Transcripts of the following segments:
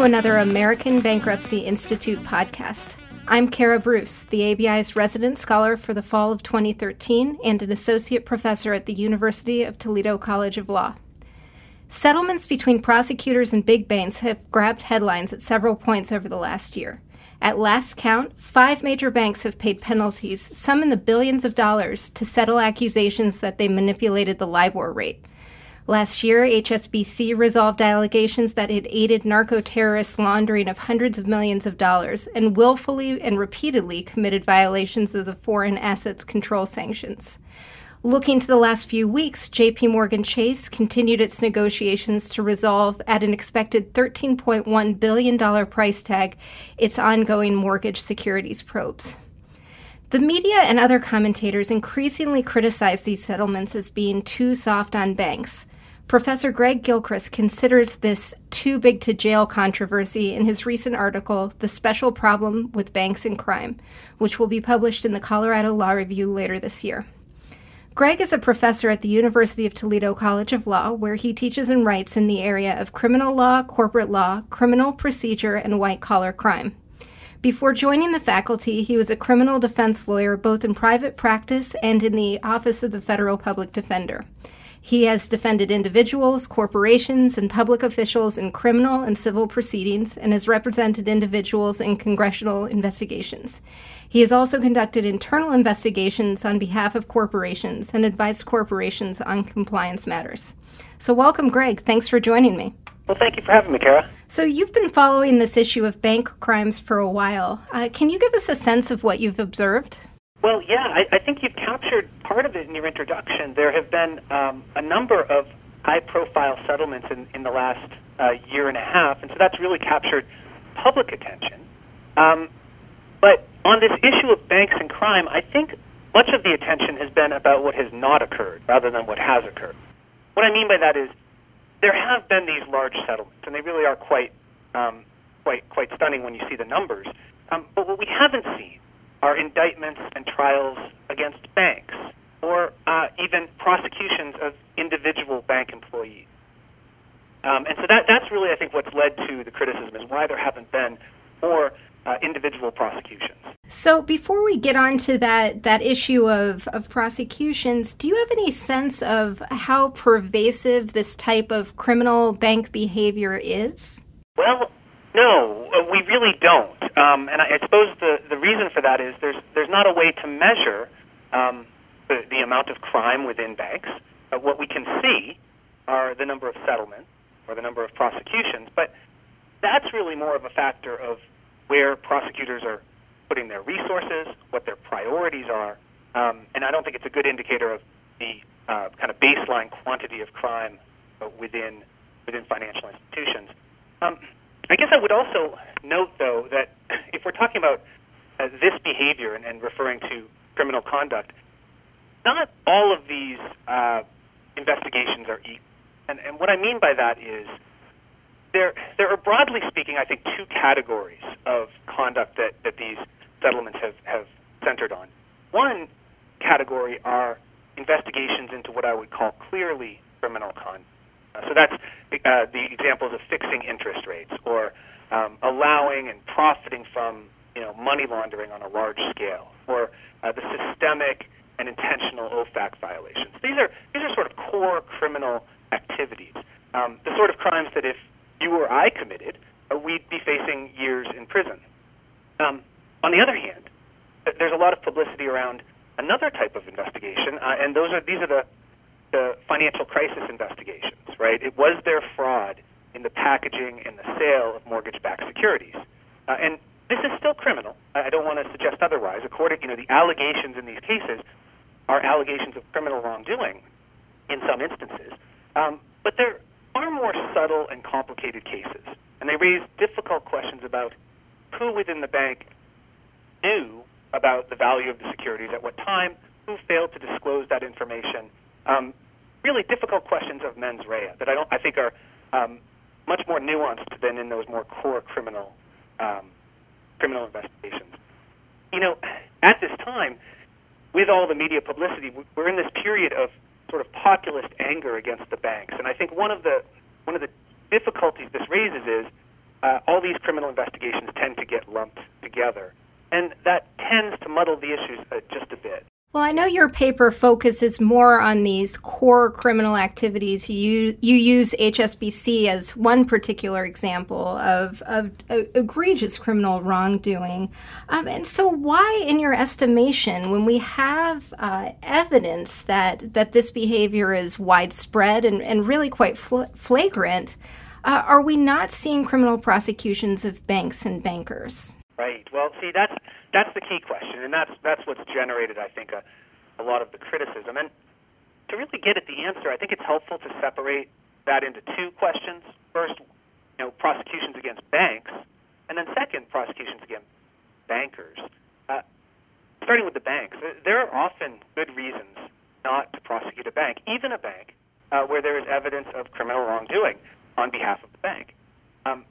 To another American Bankruptcy Institute podcast. I'm Kara Bruce, the ABI's resident scholar for the fall of 2013 and an associate professor at the University of Toledo College of Law. Settlements between prosecutors and big banks have grabbed headlines at several points over the last year. At last count, five major banks have paid penalties, some in the billions of dollars, to settle accusations that they manipulated the LIBOR rate. Last year, HSBC resolved allegations that it aided narco terrorist laundering of hundreds of millions of dollars and willfully and repeatedly committed violations of the foreign assets control sanctions. Looking to the last few weeks, JP Morgan Chase continued its negotiations to resolve at an expected $13.1 billion price tag its ongoing mortgage securities probes. The media and other commentators increasingly criticize these settlements as being too soft on banks. Professor Greg Gilchrist considers this too big to jail controversy in his recent article, The Special Problem with Banks and Crime, which will be published in the Colorado Law Review later this year. Greg is a professor at the University of Toledo College of Law, where he teaches and writes in the area of criminal law, corporate law, criminal procedure, and white collar crime. Before joining the faculty, he was a criminal defense lawyer both in private practice and in the Office of the Federal Public Defender. He has defended individuals, corporations, and public officials in criminal and civil proceedings and has represented individuals in congressional investigations. He has also conducted internal investigations on behalf of corporations and advised corporations on compliance matters. So, welcome, Greg. Thanks for joining me. Well, thank you for having me, Kara. So, you've been following this issue of bank crimes for a while. Uh, can you give us a sense of what you've observed? Well, yeah, I, I think you've captured part of it in your introduction. There have been um, a number of high-profile settlements in, in the last uh, year and a half, and so that's really captured public attention. Um, but on this issue of banks and crime, I think much of the attention has been about what has not occurred rather than what has occurred. What I mean by that is there have been these large settlements, and they really are quite, um, quite, quite stunning when you see the numbers. Um, but what we haven't seen are indictments and trials against banks or uh, even prosecutions of individual bank employees. Um, and so that, that's really, I think, what's led to the criticism is why there haven't been more uh, individual prosecutions. So before we get on to that, that issue of, of prosecutions, do you have any sense of how pervasive this type of criminal bank behavior is? Well, no, uh, we really don't. Um, and I, I suppose the, the reason for that is there's, there's not a way to measure um, the, the amount of crime within banks. Uh, what we can see are the number of settlements or the number of prosecutions, but that's really more of a factor of where prosecutors are putting their resources, what their priorities are, um, and I don't think it's a good indicator of the uh, kind of baseline quantity of crime uh, within within financial institutions. Um, I guess I would also note, though, that if we're talking about uh, this behavior and, and, referring to criminal conduct, not all of these uh, investigations are equal. And, and, what I mean by that is there, there are, broadly speaking, I think, two categories of conduct that, that these settlements have, have centered on. One category are investigations into what I would call clearly criminal conduct. Uh, so that's uh, the examples of fixing interest rates or um, allowing and profiting from you know money laundering on a large scale, or uh, the systemic and intentional OFAC violations. These are these are sort of core criminal activities, um, the sort of crimes that if you or I committed, uh, we'd be facing years in prison. Um, on the other hand, there's a lot of publicity around another type of investigation, uh, and those are these are the the financial crisis investigations, right? It was there fraud in the packaging and the sale of mortgage-backed securities, uh, and this is still criminal. I don't want to suggest otherwise. According, you know, the allegations in these cases are allegations of criminal wrongdoing in some instances, um, but they're far more subtle and complicated cases, and they raise difficult questions about who within the bank knew about the value of the securities at what time, who failed to disclose that information, um, really difficult questions of mens rea that I don't I think are um, much more nuanced than in those more core criminal um, criminal investigations. You know, at this time, with all the media publicity, we're in this period of sort of populist anger against the banks, and I think one of the one of the difficulties this raises is uh, all these criminal investigations tend to get lumped together, and that tends to muddle the issues uh, just a bit. Well, I know your paper focuses more on these core criminal activities. You you use HSBC as one particular example of, of uh, egregious criminal wrongdoing. Um, and so, why, in your estimation, when we have uh, evidence that, that this behavior is widespread and, and really quite fl- flagrant, uh, are we not seeing criminal prosecutions of banks and bankers? Right. Well, see, that's that's the key question, and that's that's what's generated, I think, a, a lot of the criticism. And to really get at the answer, I think it's helpful to separate that into two questions. First, you know, prosecutions against banks, and then second, prosecutions against bankers. Uh, starting with the banks, there are often good reasons not to prosecute a bank, even a bank uh, where there is evidence of criminal wrongdoing on behalf of the bank. Um,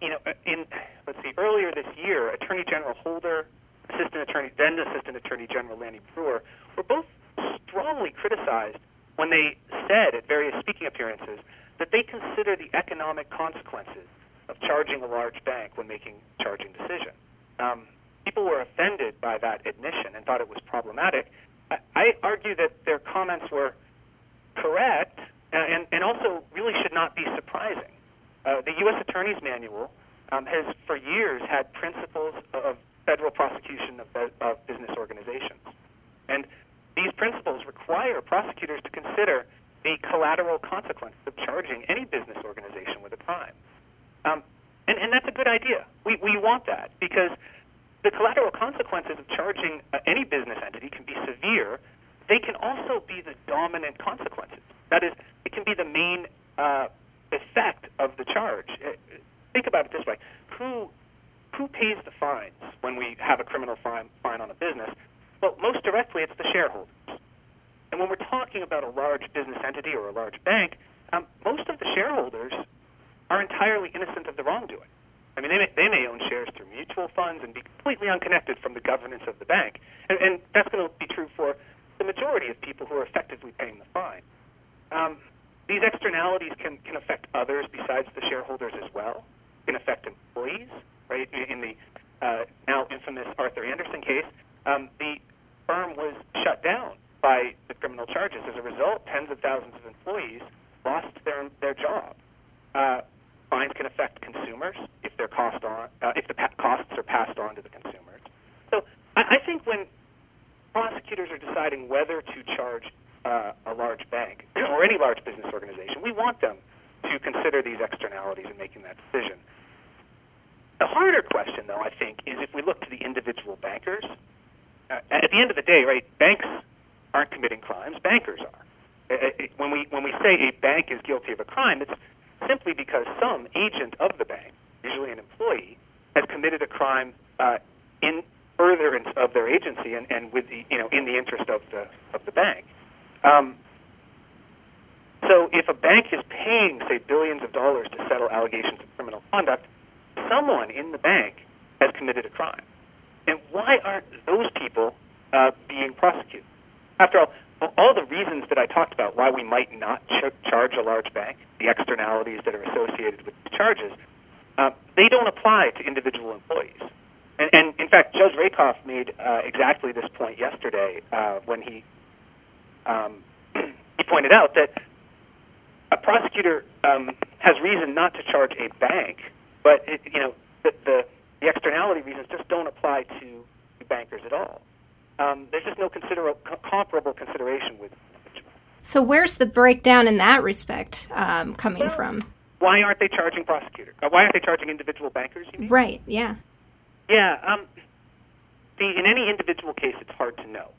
you know, in let's see, earlier this year, Attorney General Holder, Assistant Attorney, then Assistant Attorney General Lanny Breuer, were both strongly criticized when they said at various speaking appearances that they consider the economic consequences of charging a large bank when making charging decisions. Um, people were offended by that admission and thought it was problematic. I, I argue that their comments were correct and, and also really should not be surprising. Uh, the U.S. Attorney's Manual um, has, for years, had principles of federal prosecution of, of business organizations. And these principles require prosecutors to consider the collateral consequences of charging any business organization with a crime. Um, and, and that's a good idea. We, we want that because the collateral consequences of charging uh, any business entity can be severe. They can also be the dominant consequences. That is, it can be the main uh, effect of the charge. Uh, think about it this way: who who pays the fines when we have a criminal fine fine on a business? Well, most directly, it's the shareholders. And when we're talking about a large business entity or a large bank, um, most of the shareholders are entirely innocent of the wrongdoing. I mean, they may, they may own shares through mutual funds and be completely unconnected from the governance of the bank. And, and that's going to be true for the majority of people who are effectively paying the fine. Um, these externalities can, can affect others besides the shareholders as well. Can affect employees, right? In the uh, now infamous Arthur Andersen case, um, the firm was shut down by the criminal charges. As a result, tens of thousands of employees lost their their job. Uh, fines can affect consumers if their cost on uh, if the pa- costs are passed on to the consumers. So I, I think when prosecutors are deciding whether to charge uh, a large bank or any large business organization, we want them to consider these externalities in making that decision. The harder question, though, I think, is if we look to the individual bankers. Uh, at the end of the day, right, banks aren't committing crimes; bankers are. Uh, uh, when we when we say a bank is guilty of a crime, it's simply because some agent of the bank, usually an employee, has committed a crime uh, in furtherance of their agency and, and with the you know in the interest of the of the bank. Um, so if a bank is paying, say, billions of dollars to settle allegations of criminal conduct, someone in the bank has committed a crime. And why aren't those people uh, being prosecuted? After all, all the reasons that I talked about why we might not ch- charge a large bank, the externalities that are associated with the charges, uh, they don't apply to individual employees. And, and in fact, Judge Rakoff made uh, exactly this point yesterday uh, when he um, he pointed out that a prosecutor um, has reason not to charge a bank, but it, you know the, the, the externality reasons just don't apply to bankers at all. Um, there's just no consider- comparable consideration with. So where's the breakdown in that respect um, coming well, from? Why aren't they charging prosecutors? Uh, why aren't they charging individual bankers? You mean? Right. Yeah. Yeah. Um, see, in any individual case, it's hard to know.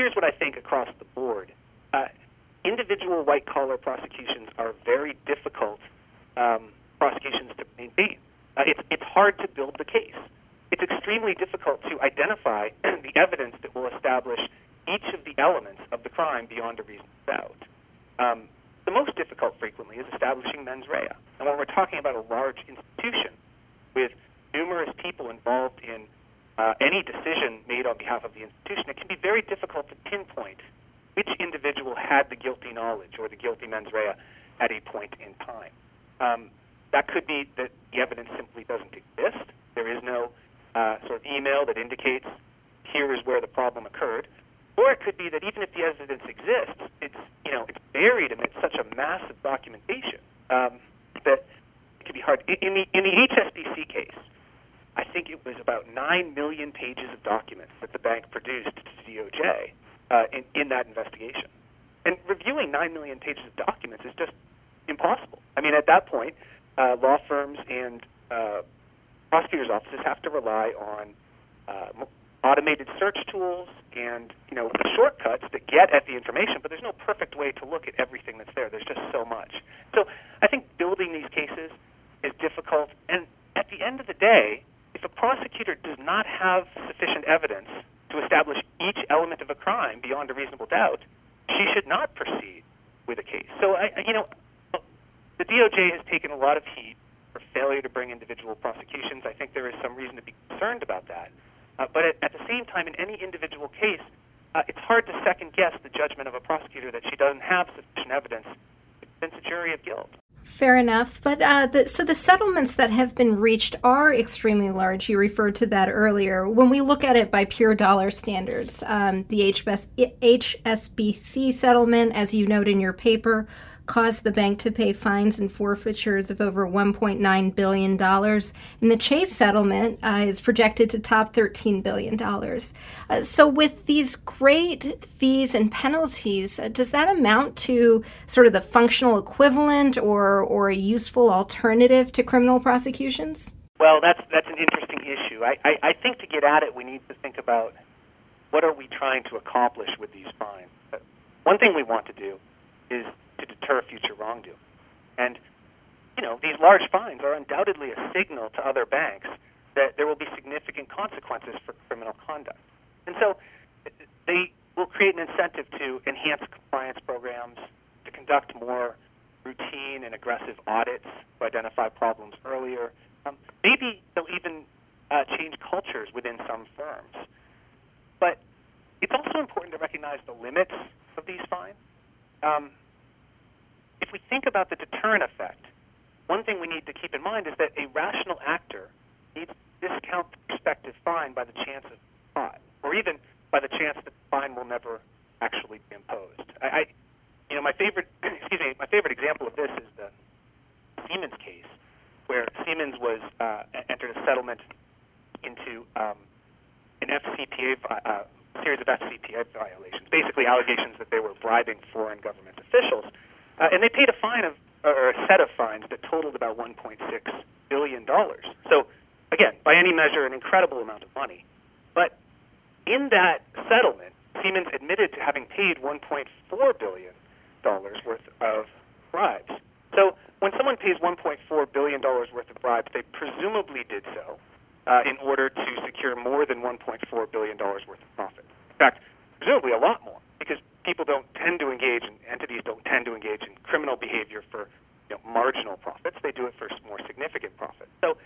Here's what I think across the board. Uh, individual white collar prosecutions are very difficult um, prosecutions to maintain. Uh, it's, it's hard to build the case. It's extremely difficult to identify the evidence that will establish each of the elements of the crime beyond a reasonable doubt. Um, the most difficult frequently is establishing mens rea. And when we're talking about a large institution with numerous people involved in uh, any decision made on behalf of the institution, it can be very difficult to pinpoint which individual had the guilty knowledge or the guilty mens rea at a point in time. Um, that could be that the evidence simply doesn't exist. There is no uh, sort of email that indicates here is where the problem occurred. Or it could be that even if the evidence exists, it's you know it's buried amidst such a massive documentation um, that it could be hard. In the in the HSBC case, I think it was about nine million pages of documents that the bank produced to DOJ uh, in in that investigation. And reviewing nine million pages of documents is just impossible. I mean, at that point, uh, law firms and uh, prosecutors' offices have to rely on uh, automated search tools and you know shortcuts that get at the information, but there's no perfect way to look at everything that's there. There's just so much. So I think building these cases is difficult, and at the end of the day, if a prosecutor does not have sufficient evidence to establish each element of a crime beyond a reasonable doubt, she should not proceed with a case. So I, you know, the DOJ has taken a lot of heat for failure to bring individual prosecutions. I think there is some reason to be concerned about that. Uh, but at, at the same time, in any individual case, uh, it's hard to second guess the judgment of a prosecutor that she doesn't have sufficient evidence to a jury of guilt. Fair enough, but uh, the, so the settlements that have been reached are extremely large. You referred to that earlier. When we look at it by pure dollar standards, um, the HSBC settlement, as you note in your paper, caused the bank to pay fines and forfeitures of over $1.9 billion. And the Chase settlement uh, is projected to top $13 billion. Uh, so, with these great fees and penalties, uh, does that amount to sort of the functional equivalent or, or a useful alternative to criminal prosecutions? Well, that's, that's an interesting issue. I, I, I think to get at it, we need to think about what are we trying to accomplish with these fines. Uh, one thing we want to do is to deter future wrongdoing. And, you know, these large fines are undoubtedly a signal to other banks that there will be significant consequences for criminal conduct. And so they will create an incentive to enhance compliance programs, to conduct more routine and aggressive audits to identify problems earlier. Um, maybe they'll even uh, change cultures within some firms. But it's also important to recognize the limits of these fines. Um, if we think about the deterrent effect, one thing we need to keep in mind is that a rational actor needs to discount the prospective fine by the chance of fraud, or even by the chance that the fine will never actually be imposed. I, I you know, my favorite, excuse me, my favorite example of this is the Siemens case, where Siemens was uh, entered a settlement into um, an FCPA uh, series of FCPA violations, basically allegations that they were bribing foreign government officials. Uh, and they paid a fine of, or a set of fines that totaled about 1.6 billion dollars. So, again, by any measure, an incredible amount of money. But in that settlement, Siemens admitted to having paid 1.4 billion dollars worth of bribes. So, when someone pays 1.4 billion dollars worth of bribes, they presumably did so uh, in order to secure more than 1.4 billion dollars worth of profit. In fact, presumably a lot more, because people don't tend to engage, and entities don't tend to engage in criminal behavior for you know, marginal profits. They do it for more significant profits. So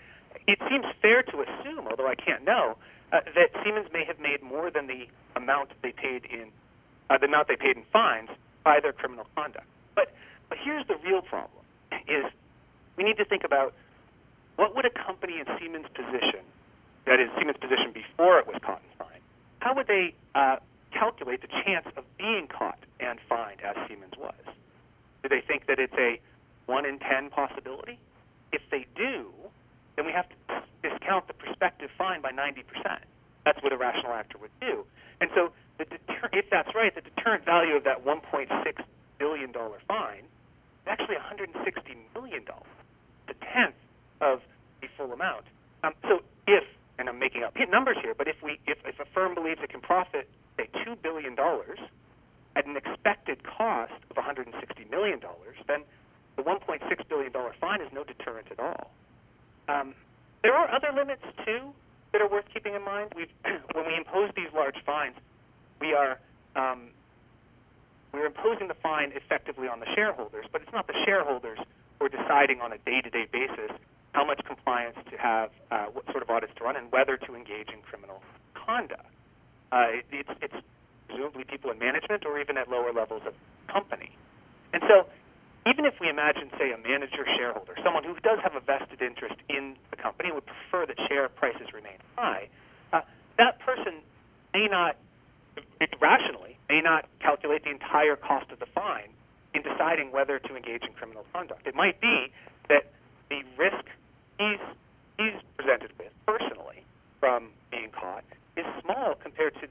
it seems fair to assume, although I can't know, uh, that Siemens may have made more than the amount they paid in uh, the amount they paid in fines by their criminal conduct. But but here's the real problem: is we need to think about what would a company in Siemens' position, that is Siemens' position before it was caught and fined, how would they uh, calculate the chance of being caught and fined as Siemens was? Do they think that it's a 1 in 10 possibility? If they do, then we have to discount the prospective fine by 90%. That's what a rational actor would do. And so, deter- if that's right, the deterrent value of that $1.6 billion fine is actually $160 million, the tenth of the full amount. Um, so, if, and I'm making up numbers here, but if we, if, if a firm believes it can profit say, $2 billion at an expected cost of $160 million, then the $1.6 billion fine is no deterrent at all. Um, there are other limits, too, that are worth keeping in mind. We've, when we impose these large fines, we are um, we're imposing the fine effectively on the shareholders, but it's not the shareholders who are deciding on a day-to-day basis how much compliance to have, uh, what sort of audits to run, and whether to engage in criminal conduct. Uh, it, it's, it's presumably people in management or even at lower levels of company. And so even if we imagine, say, a manager shareholder, someone who does have a vested interest in the company would prefer that share prices remain high, uh, that person may not, rationally, may not calculate the entire cost of the fine in deciding whether to engage in criminal conduct. It might be that the risk he's, he's presented with personally from being caught is small compared to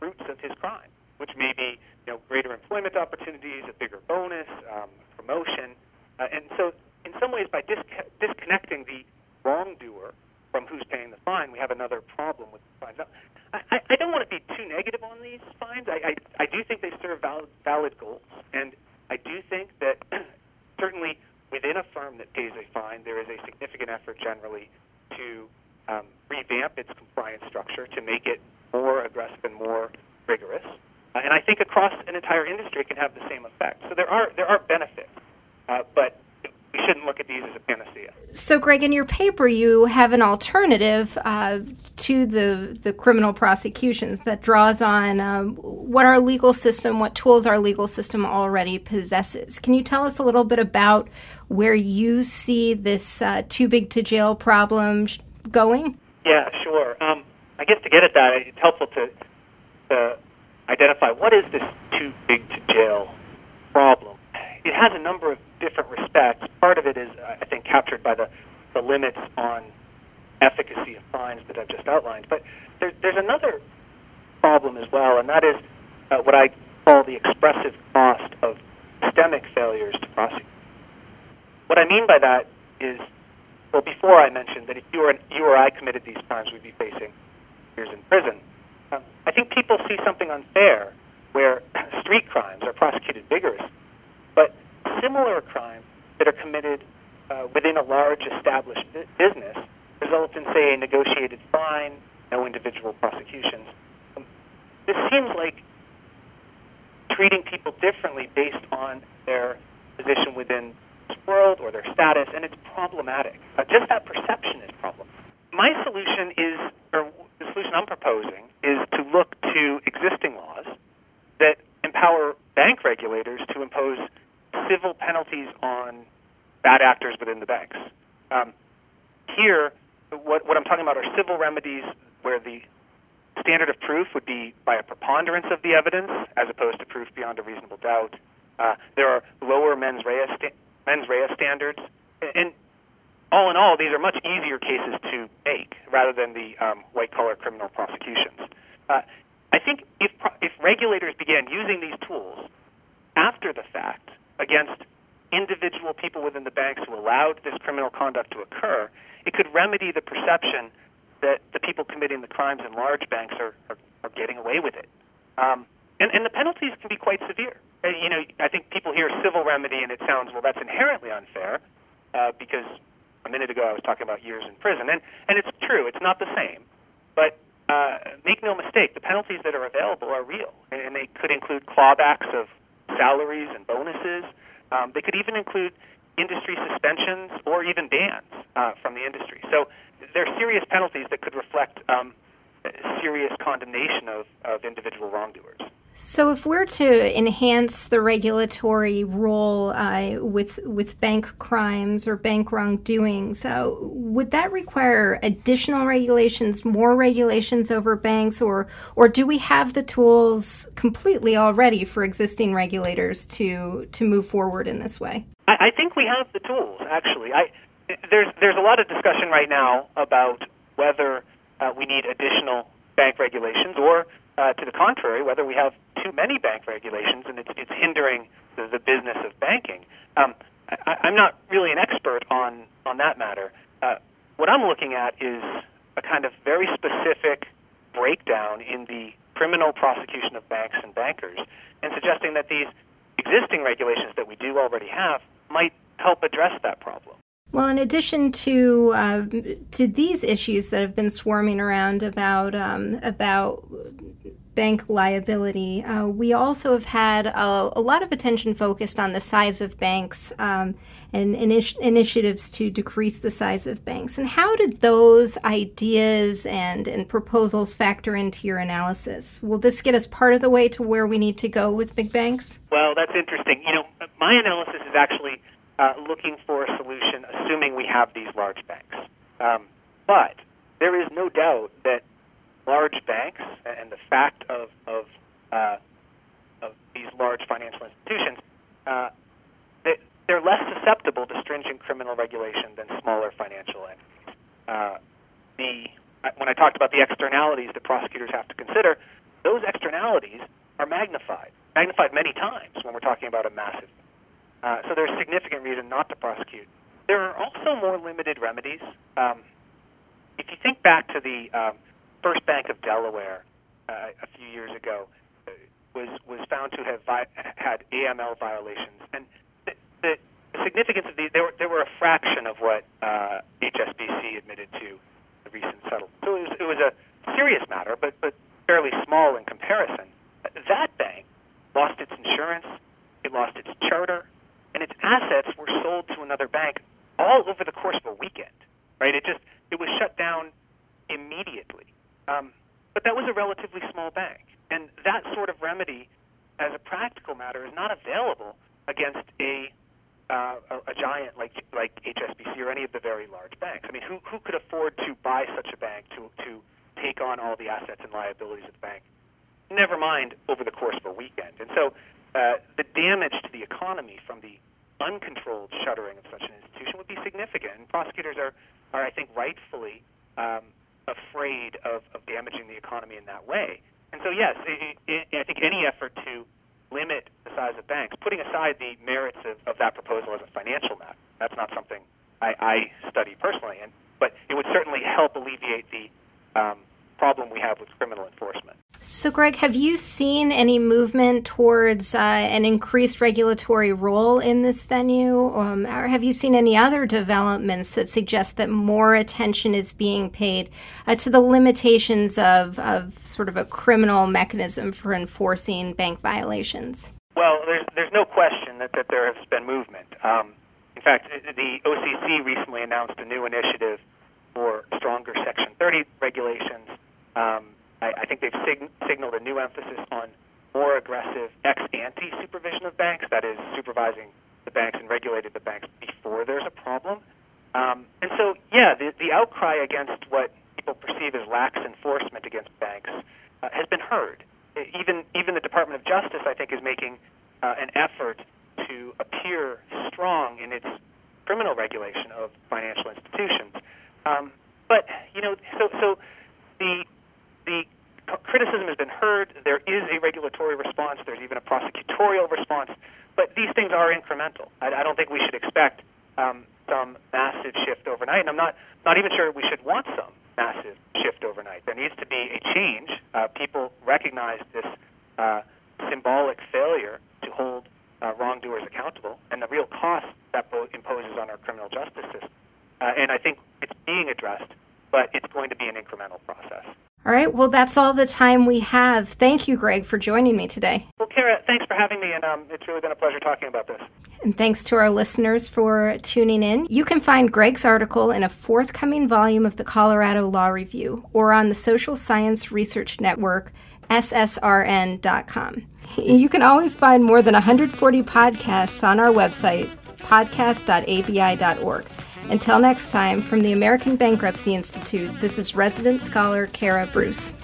roots of his crime, which may be you know, greater employment opportunities, a bigger bonus, um, promotion. Uh, and so, in some ways, by disc- disconnecting the wrongdoer from who's paying the fine, we have another problem with the fines. Now, I, I don't want to be too negative on these fines. I, I, I do think they serve valid, valid goals, and I do think that certainly within a firm that pays a fine, there is a significant effort generally to um, revamp its compliance structure to make it more aggressive and more rigorous. Uh, and I think across an entire industry can have the same effect. So there are there are benefits, uh, but we shouldn't look at these as a panacea. So, Greg, in your paper, you have an alternative uh, to the the criminal prosecutions that draws on um, what our legal system, what tools our legal system already possesses. Can you tell us a little bit about where you see this uh, too big to jail problem going? Yeah, sure. Um, I guess to get at that, it's helpful to, to identify what is this too big to jail problem. It has a number of different respects. Part of it is, I think, captured by the, the limits on efficacy of fines that I've just outlined. But there, there's another problem as well, and that is uh, what I call the expressive cost of systemic failures to prosecute. What I mean by that is, well, before I mentioned that if you or, you or I committed these crimes, we'd be facing years in prison. Um, I think people see something unfair where street crimes are prosecuted vigorously, but similar crimes that are committed uh, within a large established business result in, say, a negotiated fine, no individual prosecutions. Um, this seems like treating people differently based on their position within world or their status, and it's problematic. Uh, just that perception is problematic. My solution is, or the solution I'm proposing, is to look to existing laws that empower bank regulators to impose civil penalties on bad actors within the banks. Um, here, what, what I'm talking about are civil remedies where the standard of proof would be by a preponderance of the evidence as opposed to proof beyond a reasonable doubt. Uh, there are lower mens rea, sta- mens rea standards. And all in all, these are much easier cases to make rather than the um, white collar criminal prosecutions. Uh, I think if, if regulators began using these tools after the fact against individual people within the banks who allowed this criminal conduct to occur, it could remedy the perception that the people committing the crimes in large banks are, are, are getting away with it. Um, and, and the penalties can be quite severe. Uh, you know, I think people hear civil remedy and it sounds, well, that's inherently unfair uh, because a minute ago I was talking about years in prison. And, and it's true, it's not the same. But uh, make no mistake, the penalties that are available are real. And they could include clawbacks of salaries and bonuses. Um, they could even include industry suspensions or even bans uh, from the industry. So there are serious penalties that could reflect um, serious condemnation of, of individual wrongdoers. So, if we're to enhance the regulatory role uh, with with bank crimes or bank wrongdoings, uh, would that require additional regulations, more regulations over banks, or or do we have the tools completely already for existing regulators to to move forward in this way? I, I think we have the tools. Actually, I, there's there's a lot of discussion right now about whether uh, we need additional bank regulations or uh, to the contrary, whether we have too many bank regulations and it's, it's hindering the, the business of banking. Um, I, I'm not really an expert on, on that matter. Uh, what I'm looking at is a kind of very specific breakdown in the criminal prosecution of banks and bankers and suggesting that these existing regulations that we do already have might help address that problem. Well, in addition to uh, to these issues that have been swarming around about um, about bank liability, uh, we also have had a, a, lot of attention focused on the size of banks um, and initi- initiatives to decrease the size of banks. And how did those ideas and, and proposals factor into your analysis? Will this get us part of the way to where we need to go with big banks? Well, that's interesting. You know, my analysis is actually uh, looking for a solution, assuming we have these large banks. Um, but there is no doubt that large banks and the fact of of, uh, of these large financial institutions, uh, they, they're less susceptible to stringent criminal regulation than smaller financial entities. Uh, the when I talked about the externalities that prosecutors have to consider, those externalities are magnified, magnified many times when we're talking about a massive. Uh, so there's significant reason not to prosecute. There are also more limited remedies. Um, if you think back to the um, First Bank of Delaware uh, a few years ago uh, was was found to have vi- had AML violations, and the, the, significance of these they were they were a fraction of what uh, HSBC admitted to the recent settlement. So it was, it was a serious matter, but but fairly small in comparison. That bank lost its insurance, it lost its charter, and its assets were sold to another bank all over the course of a weekend. Right? It just it was shut down immediately. Um, but that was a relatively small bank, and that sort of remedy, as a practical matter, is not available against a uh, a, a giant like like HSBC or any of the very large banks. I mean, who who could afford to buy such a bank to to take on all the assets and liabilities of the bank? Never mind over the course of a weekend. And so, uh, the damage to the economy from the uncontrolled shuttering of such an institution would be significant. And prosecutors are are I think rightfully um, afraid of, of damaging the economy in that way. And so, yes, it, it, I think any effort to limit the size of banks, putting aside the merits of, of that proposal as a financial matter, that's not something I, I study personally, and, but it would certainly help alleviate the um, problem we have with criminal. So, Greg, have you seen any movement towards uh, an increased regulatory role in this venue? Um, or have you seen any other developments that suggest that more attention is being paid uh, to the limitations of, of sort of a criminal mechanism for enforcing bank violations? Well, there's, there's no question that, that there has been movement. Um, in fact, the OCC recently announced a new initiative for stronger Section 30 regulations. Um, I, I think they've sig- signaled a new emphasis on more aggressive ex ante supervision of banks, that is, supervising the banks and regulating the banks before there's a problem. Um, and so, yeah, the, the outcry against what people perceive as lax enforcement against banks uh, has been heard. Even even the Department of Justice, I think, is making uh, an effort to appear strong in its criminal regulation of financial institutions. Um, but you know, so so the the criticism has been heard. There is a regulatory response. There's even a prosecutorial response. But these things are incremental. I, I don't think we should expect um, some massive shift overnight. And I'm not not even sure we should want some massive shift overnight. There needs to be a change. Uh, people recognize this uh, symbolic failure to hold uh, wrongdoers accountable and the real cost that imposes on our criminal justice system. Uh, and I think it's being addressed, but it's going to be an incremental process. All right. Well, that's all the time we have. Thank you, Greg, for joining me today. Well, Kara, thanks for having me, and um, it's really been a pleasure talking about this. And thanks to our listeners for tuning in. You can find Greg's article in a forthcoming volume of the Colorado Law Review or on the Social Science Research Network, ssrn.com. You can always find more than 140 podcasts on our website, podcast.abi.org. Until next time, from the American Bankruptcy Institute, this is resident scholar Kara Bruce.